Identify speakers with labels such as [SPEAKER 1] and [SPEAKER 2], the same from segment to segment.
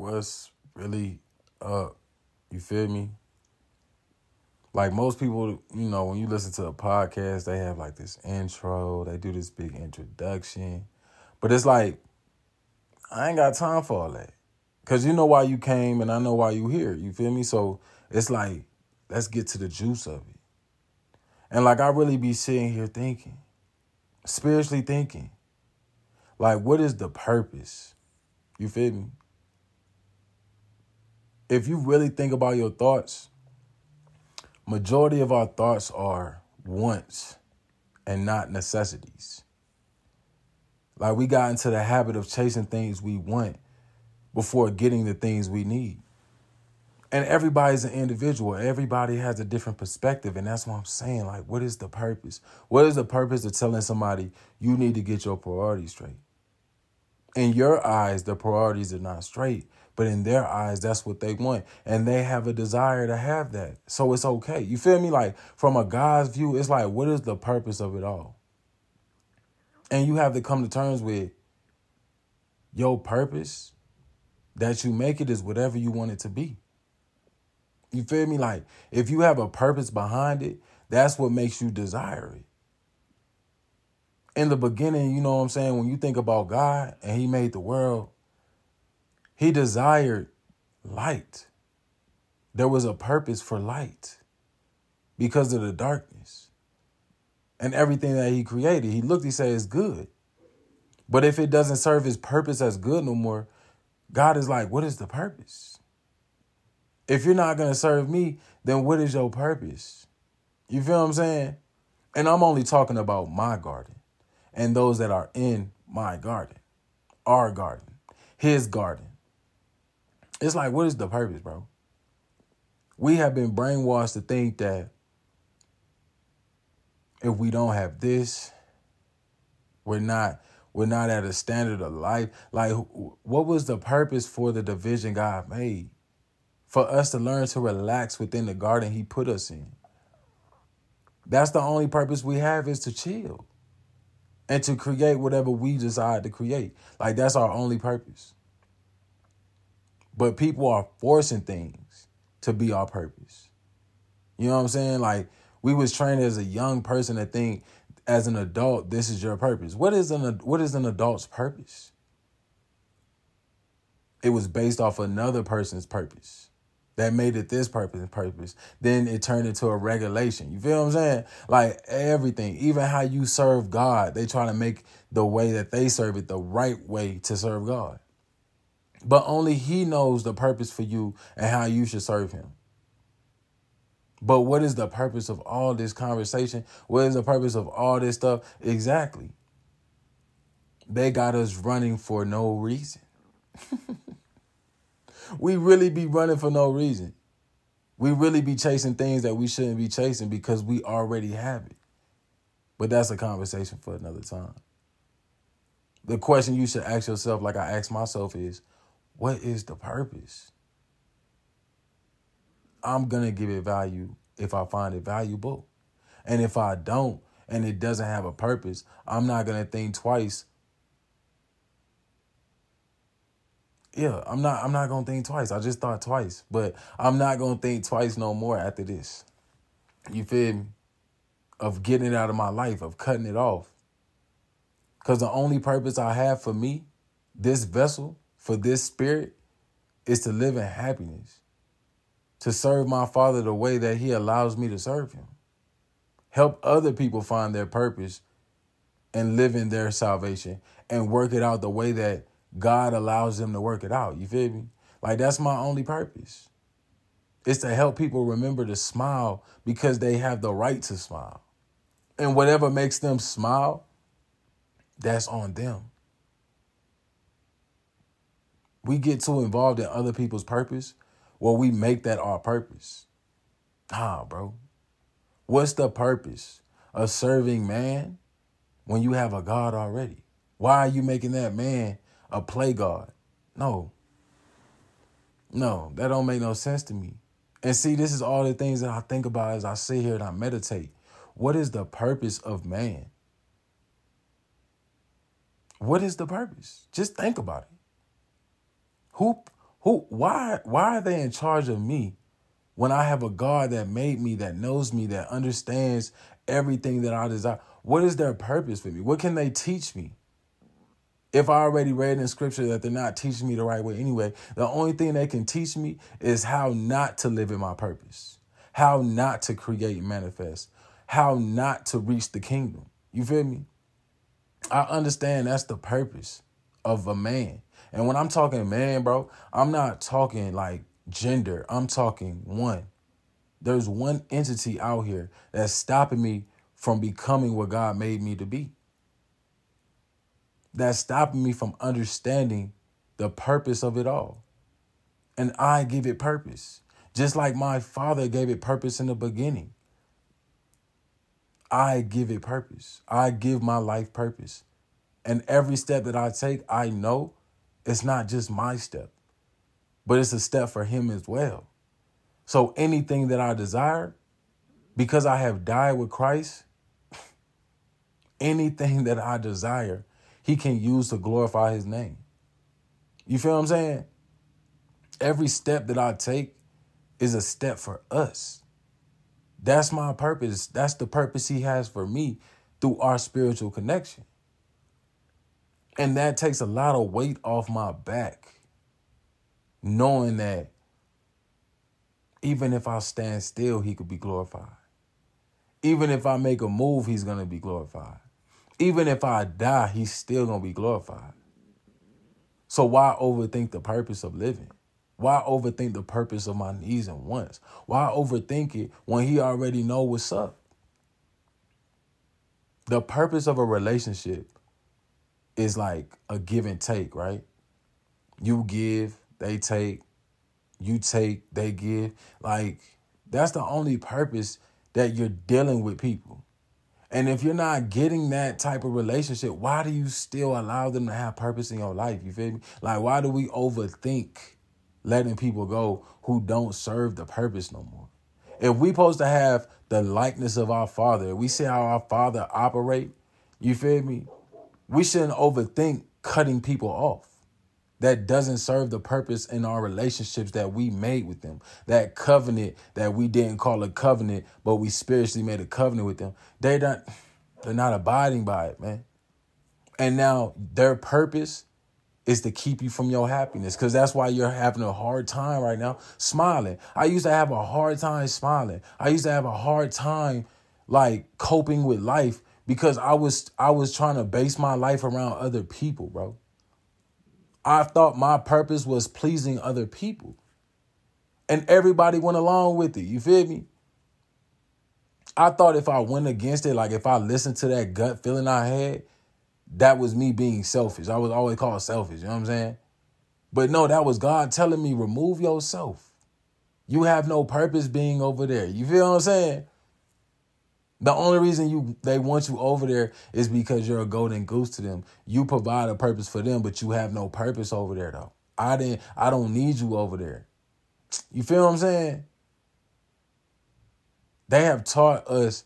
[SPEAKER 1] what's really up. You feel me? Like most people, you know, when you listen to a podcast, they have like this intro, they do this big introduction. But it's like, I ain't got time for all that. Cause you know why you came and I know why you here. You feel me? So it's like, let's get to the juice of it. And like I really be sitting here thinking, spiritually thinking, like what is the purpose? You feel me? If you really think about your thoughts, majority of our thoughts are wants and not necessities. Like we got into the habit of chasing things we want before getting the things we need. And everybody's an individual. Everybody has a different perspective. And that's what I'm saying. Like, what is the purpose? What is the purpose of telling somebody you need to get your priorities straight? In your eyes, the priorities are not straight. But in their eyes, that's what they want. And they have a desire to have that. So it's okay. You feel me? Like, from a God's view, it's like, what is the purpose of it all? And you have to come to terms with your purpose that you make it is whatever you want it to be. You feel me? Like, if you have a purpose behind it, that's what makes you desire it. In the beginning, you know what I'm saying? When you think about God and He made the world, He desired light. There was a purpose for light because of the darkness and everything that He created. He looked, He said, it's good. But if it doesn't serve His purpose as good no more, God is like, what is the purpose? If you're not going to serve me, then what is your purpose? You feel what I'm saying? And I'm only talking about my garden and those that are in my garden, our garden, his garden. It's like, what is the purpose, bro? We have been brainwashed to think that if we don't have this, we're not we're not at a standard of life. Like, what was the purpose for the division God made? for us to learn to relax within the garden he put us in. That's the only purpose we have is to chill and to create whatever we decide to create. Like that's our only purpose. But people are forcing things to be our purpose. You know what I'm saying? Like we was trained as a young person to think as an adult this is your purpose. What is an what is an adult's purpose? It was based off another person's purpose that made it this purpose purpose. Then it turned into a regulation. You feel what I'm saying? Like everything, even how you serve God, they try to make the way that they serve it the right way to serve God. But only He knows the purpose for you and how you should serve Him. But what is the purpose of all this conversation? What is the purpose of all this stuff? Exactly. They got us running for no reason. we really be running for no reason. We really be chasing things that we shouldn't be chasing because we already have it. But that's a conversation for another time. The question you should ask yourself, like I ask myself, is what is the purpose? I'm going to give it value if I find it valuable. And if I don't, and it doesn't have a purpose, I'm not going to think twice yeah, I'm not I'm not gonna think twice. I just thought twice, but I'm not gonna think twice no more after this. You feel me? Of getting it out of my life, of cutting it off. Cause the only purpose I have for me, this vessel, for this spirit, is to live in happiness. To serve my father the way that he allows me to serve him. Help other people find their purpose and live in their salvation and work it out the way that God allows them to work it out. You feel me? Like that's my only purpose. It's to help people remember to smile because they have the right to smile. And whatever makes them smile, that's on them. We get too involved in other people's purpose, well, we make that our purpose. Nah, bro. What's the purpose of serving man when you have a God already? Why are you making that man a play God. No. No, that don't make no sense to me. And see, this is all the things that I think about as I sit here and I meditate. What is the purpose of man? What is the purpose? Just think about it. Who Who why why are they in charge of me when I have a God that made me, that knows me, that understands everything that I desire? What is their purpose for me? What can they teach me? If I already read in scripture that they're not teaching me the right way anyway, the only thing they can teach me is how not to live in my purpose, how not to create and manifest, how not to reach the kingdom. You feel me? I understand that's the purpose of a man. And when I'm talking man, bro, I'm not talking like gender. I'm talking one. There's one entity out here that's stopping me from becoming what God made me to be that's stopping me from understanding the purpose of it all. And I give it purpose, just like my father gave it purpose in the beginning. I give it purpose. I give my life purpose. And every step that I take, I know it's not just my step, but it's a step for him as well. So anything that I desire, because I have died with Christ, anything that I desire he can use to glorify his name. You feel what I'm saying? Every step that I take is a step for us. That's my purpose. That's the purpose he has for me through our spiritual connection. And that takes a lot of weight off my back, knowing that even if I stand still, he could be glorified. Even if I make a move, he's going to be glorified even if I die, he's still going to be glorified. So why overthink the purpose of living? Why overthink the purpose of my needs and wants? Why overthink it when he already know what's up? The purpose of a relationship is like a give and take, right? You give, they take, you take, they give. Like that's the only purpose that you're dealing with people. And if you're not getting that type of relationship, why do you still allow them to have purpose in your life? You feel me? Like, why do we overthink letting people go who don't serve the purpose no more? If we supposed to have the likeness of our father, we see how our father operate, you feel me? We shouldn't overthink cutting people off that doesn't serve the purpose in our relationships that we made with them. That covenant that we didn't call a covenant, but we spiritually made a covenant with them. They don't they're not abiding by it, man. And now their purpose is to keep you from your happiness because that's why you're having a hard time right now smiling. I used to have a hard time smiling. I used to have a hard time like coping with life because I was I was trying to base my life around other people, bro. I thought my purpose was pleasing other people. And everybody went along with it. You feel me? I thought if I went against it, like if I listened to that gut feeling I had, that was me being selfish. I was always called selfish, you know what I'm saying? But no, that was God telling me, remove yourself. You have no purpose being over there. You feel what I'm saying? The only reason you they want you over there is because you're a golden goose to them. You provide a purpose for them, but you have no purpose over there though. I didn't I don't need you over there. You feel what I'm saying? They have taught us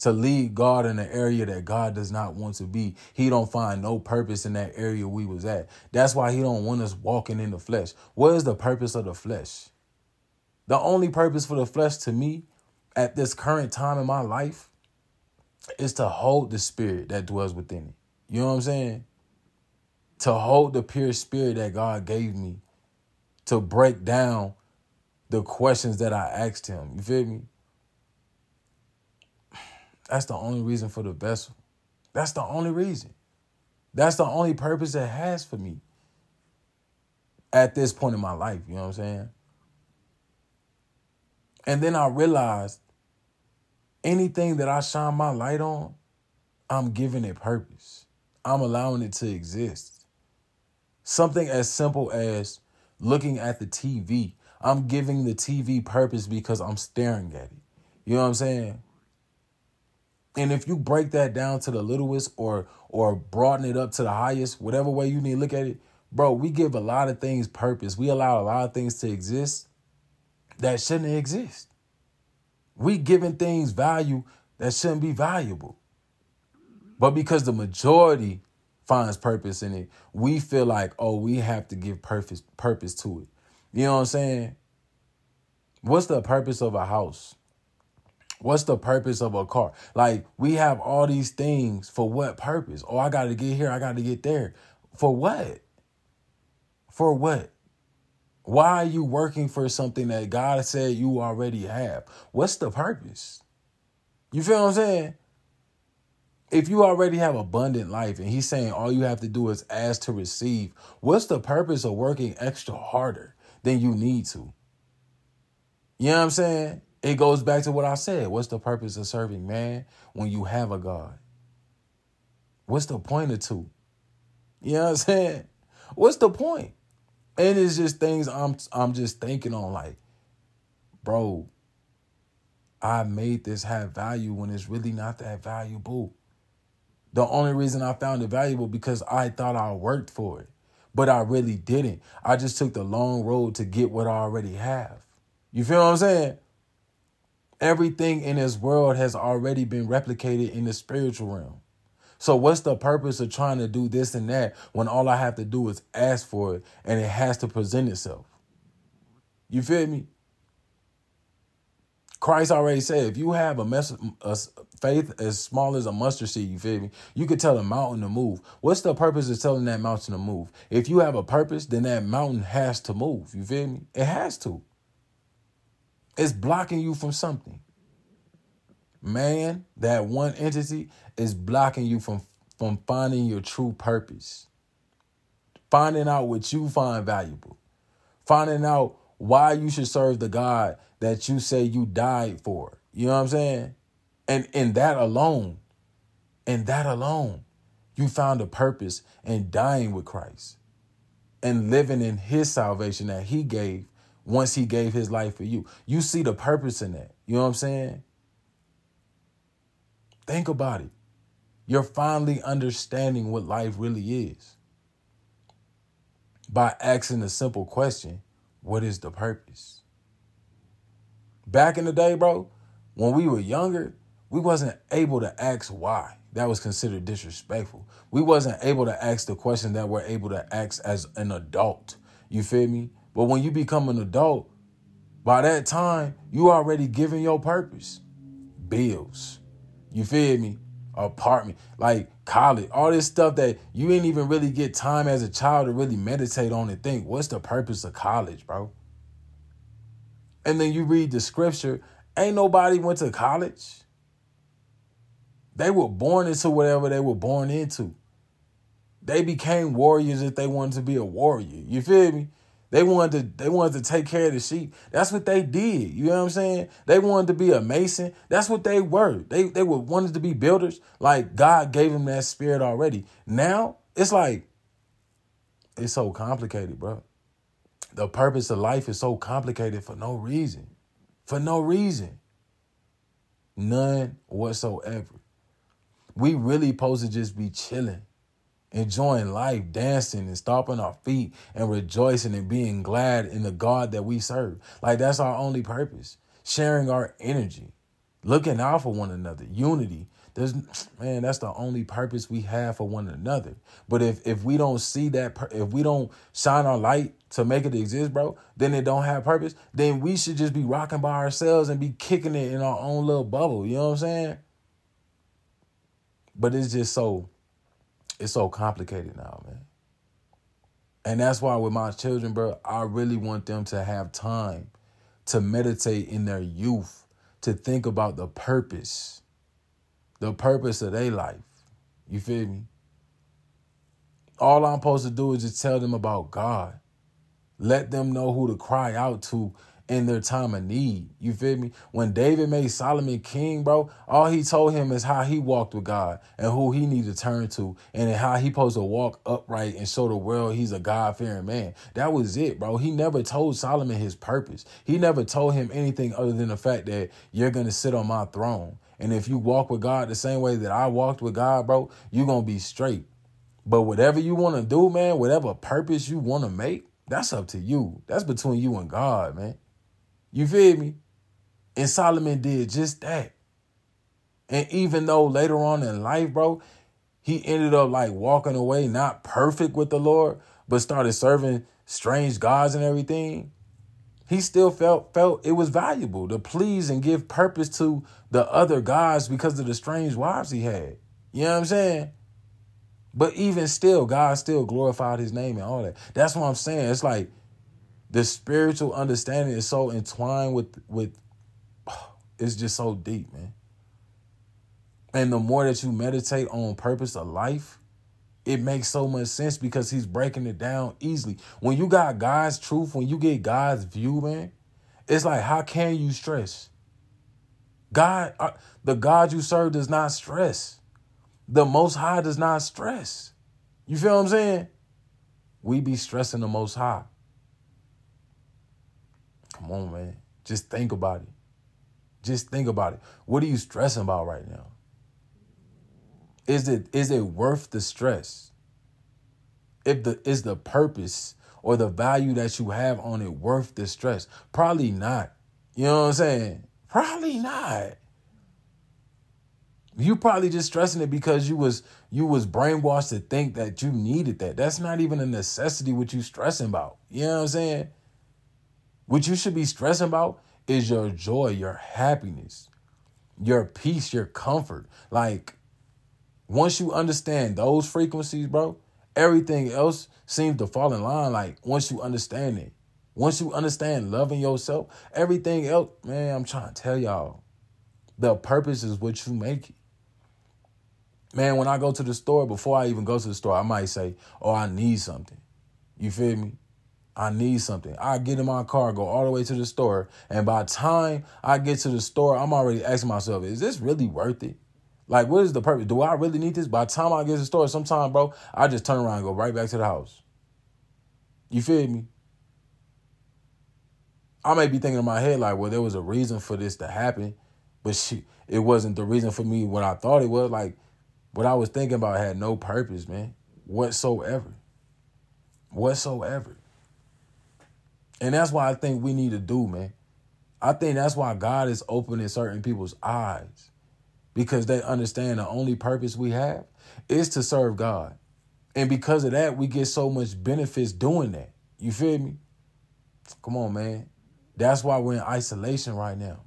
[SPEAKER 1] to lead God in an area that God does not want to be. He don't find no purpose in that area we was at. That's why he don't want us walking in the flesh. What is the purpose of the flesh? The only purpose for the flesh to me at this current time in my life is to hold the spirit that dwells within it. You know what I'm saying? To hold the pure spirit that God gave me to break down the questions that I asked him. You feel me? That's the only reason for the vessel. That's the only reason. That's the only purpose it has for me at this point in my life. You know what I'm saying? And then I realized anything that I shine my light on, I'm giving it purpose. I'm allowing it to exist. Something as simple as looking at the TV. I'm giving the TV purpose because I'm staring at it. You know what I'm saying? And if you break that down to the littlest or or broaden it up to the highest, whatever way you need to look at it, bro, we give a lot of things purpose. We allow a lot of things to exist that shouldn't exist. We giving things value that shouldn't be valuable. But because the majority finds purpose in it, we feel like, oh, we have to give purpose purpose to it. You know what I'm saying? What's the purpose of a house? What's the purpose of a car? Like we have all these things for what purpose? Oh, I got to get here, I got to get there. For what? For what? Why are you working for something that God said you already have? What's the purpose? You feel what I'm saying? If you already have abundant life and he's saying all you have to do is ask to receive, what's the purpose of working extra harder than you need to? You know what I'm saying? It goes back to what I said. What's the purpose of serving man when you have a God? What's the point of two? You know what I'm saying? What's the point? And it's just things I'm I'm just thinking on like, bro, I made this have value when it's really not that valuable. The only reason I found it valuable because I thought I worked for it, but I really didn't. I just took the long road to get what I already have. You feel what I'm saying? Everything in this world has already been replicated in the spiritual realm. So what's the purpose of trying to do this and that when all I have to do is ask for it and it has to present itself? You feel me? Christ already said, if you have a, mess, a faith as small as a mustard seed, you feel me? You could tell a mountain to move. What's the purpose of telling that mountain to move? If you have a purpose, then that mountain has to move. You feel me? It has to. It's blocking you from something man, that one entity is blocking you from from finding your true purpose. Finding out what you find valuable. Finding out why you should serve the God that you say you died for. You know what I'm saying? And in that alone, in that alone, you found a purpose in dying with Christ and living in his salvation that he gave once he gave his life for you. You see the purpose in that. You know what I'm saying? Think about it. You're finally understanding what life really is by asking a simple question What is the purpose? Back in the day, bro, when we were younger, we wasn't able to ask why. That was considered disrespectful. We wasn't able to ask the question that we're able to ask as an adult. You feel me? But when you become an adult, by that time, you already given your purpose. Bills, you feel me? Apartment, like college, all this stuff that you didn't even really get time as a child to really meditate on and think, what's the purpose of college, bro? And then you read the scripture, ain't nobody went to college. They were born into whatever they were born into. They became warriors if they wanted to be a warrior. You feel me? They wanted to they wanted to take care of the sheep. That's what they did. You know what I'm saying? They wanted to be a mason. That's what they were. They they were wanted to be builders. Like God gave them that spirit already. Now it's like it's so complicated, bro. The purpose of life is so complicated for no reason. For no reason. None whatsoever. We really supposed to just be chilling enjoying life, dancing and stomping our feet and rejoicing and being glad in the God that we serve. Like that's our only purpose. Sharing our energy, looking out for one another, unity. There's man, that's the only purpose we have for one another. But if if we don't see that, if we don't shine our light to make it exist, bro, then it don't have purpose. Then we should just be rocking by ourselves and be kicking it in our own little bubble. You know what I'm saying? But it's just so it's so complicated now, man. And that's why with my children, bro, I really want them to have time to meditate in their youth, to think about the purpose, the purpose of their life. You feel me? All I'm supposed to do is just tell them about God. Let them know who to cry out to in their time of need. You feel me? When David made Solomon king, bro, all he told him is how he walked with God and who he needed to turn to and how he supposed to walk upright and show the world he's a God fearing man. That was it, bro. He never told Solomon his purpose. He never told him anything other than the fact that you're going to sit on my throne. And if you walk with God the same way that I walked with God, bro, you're going to be straight. But whatever you want to do, man, whatever purpose you want to make, that's up to you. That's between you and God, man. You feel me? And Solomon did just that. And even though later on in life, bro, he ended up like walking away, not perfect with the Lord, but started serving strange gods and everything. he still felt felt it was valuable to please and give purpose to the other gods because of the strange wives he had. You know what I'm saying? But even still, God still glorified his name and all that. That's what I'm saying. It's like the spiritual understanding is so entwined with with it's just so deep, man. And the more that you meditate on purpose of life, it makes so much sense because he's breaking it down easily. When you got God's truth, when you get God's view, man, it's like how can you stress? God, uh, the God you serve does not stress. The Most High does not stress. You feel what I'm saying? We be stressing the Most High. Come on, man. Just think about it. Just think about it. What are you stressing about right now? Is it is it worth the stress? If the is the purpose or the value that you have on it worth the stress? Probably not. You know what I'm saying? Probably not. You probably just stressing it because you was you was brainwashed to think that you needed that. That's not even a necessity what you stressing about. You know what I'm saying? What you should be stressing about is your joy, your happiness, your peace, your comfort. Like once you understand those frequencies, bro, everything else seems to fall in line. Like once you understand it, once you understand loving yourself, everything else, man, I'm trying to tell y'all, the purpose is what you make it. Man, when I go to the store, before I even go to the store, I might say, Oh, I need something. You feel me? I need something. I get in my car, go all the way to the store, and by time I get to the store, I'm already asking myself, is this really worth it? Like, what is the purpose? Do I really need this? By the time I get to the store, sometime, bro, I just turn around and go right back to the house. You feel me? I may be thinking in my head, like, well, there was a reason for this to happen, but she, it wasn't the reason for me what I thought it was. Like, what I was thinking about had no purpose, man, whatsoever. Whatsoever. And that's why I think we need to do, man. I think that's why God is opening certain people's eyes because they understand the only purpose we have is to serve God. And because of that, we get so much benefits doing that. You feel me? Come on, man. That's why we're in isolation right now.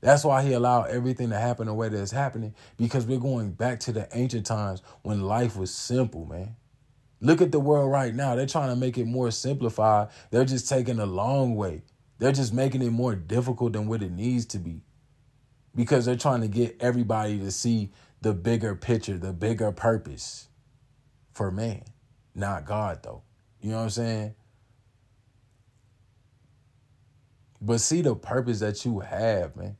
[SPEAKER 1] That's why he allowed everything to happen the way that it's happening because we're going back to the ancient times when life was simple, man. Look at the world right now. They're trying to make it more simplified. They're just taking the long way. They're just making it more difficult than what it needs to be. Because they're trying to get everybody to see the bigger picture, the bigger purpose for man, not God, though. You know what I'm saying? But see the purpose that you have, man.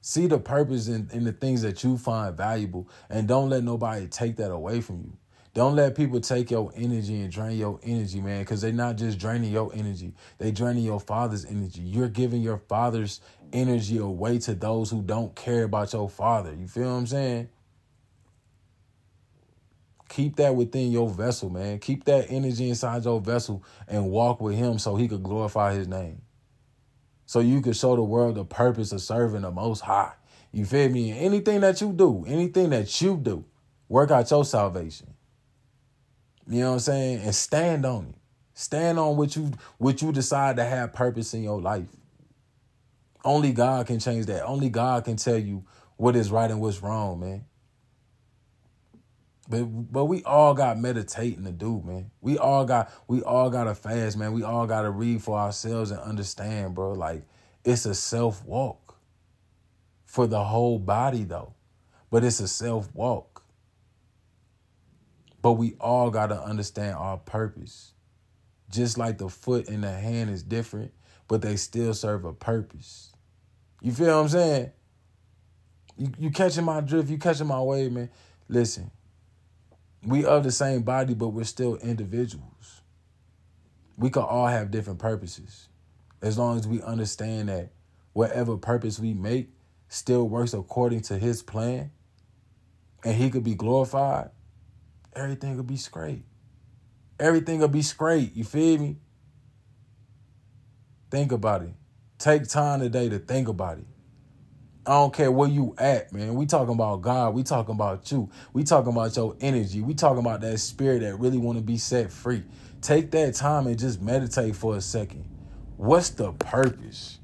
[SPEAKER 1] See the purpose in, in the things that you find valuable and don't let nobody take that away from you. Don't let people take your energy and drain your energy, man, because they're not just draining your energy, they're draining your father's energy. You're giving your father's energy away to those who don't care about your father. You feel what I'm saying? Keep that within your vessel, man. Keep that energy inside your vessel and walk with him so he could glorify his name. So you could show the world the purpose of serving the most high. You feel me? Anything that you do, anything that you do, work out your salvation. You know what I'm saying? And stand on it. Stand on what you what you decide to have purpose in your life. Only God can change that. Only God can tell you what is right and what's wrong, man. But but we all got meditating to do, man. We all got we all gotta fast, man. We all gotta read for ourselves and understand, bro. Like it's a self walk for the whole body though. But it's a self walk. But we all got to understand our purpose. Just like the foot and the hand is different, but they still serve a purpose. You feel what I'm saying? You, you catching my drift, you catching my wave, man. Listen, we of the same body, but we're still individuals. We can all have different purposes. As long as we understand that whatever purpose we make still works according to his plan and he could be glorified, everything will be straight. Everything will be straight. You feel me? Think about it. Take time today to think about it. I don't care where you at, man. We talking about God. We talking about you. We talking about your energy. We talking about that spirit that really want to be set free. Take that time and just meditate for a second. what's the purpose?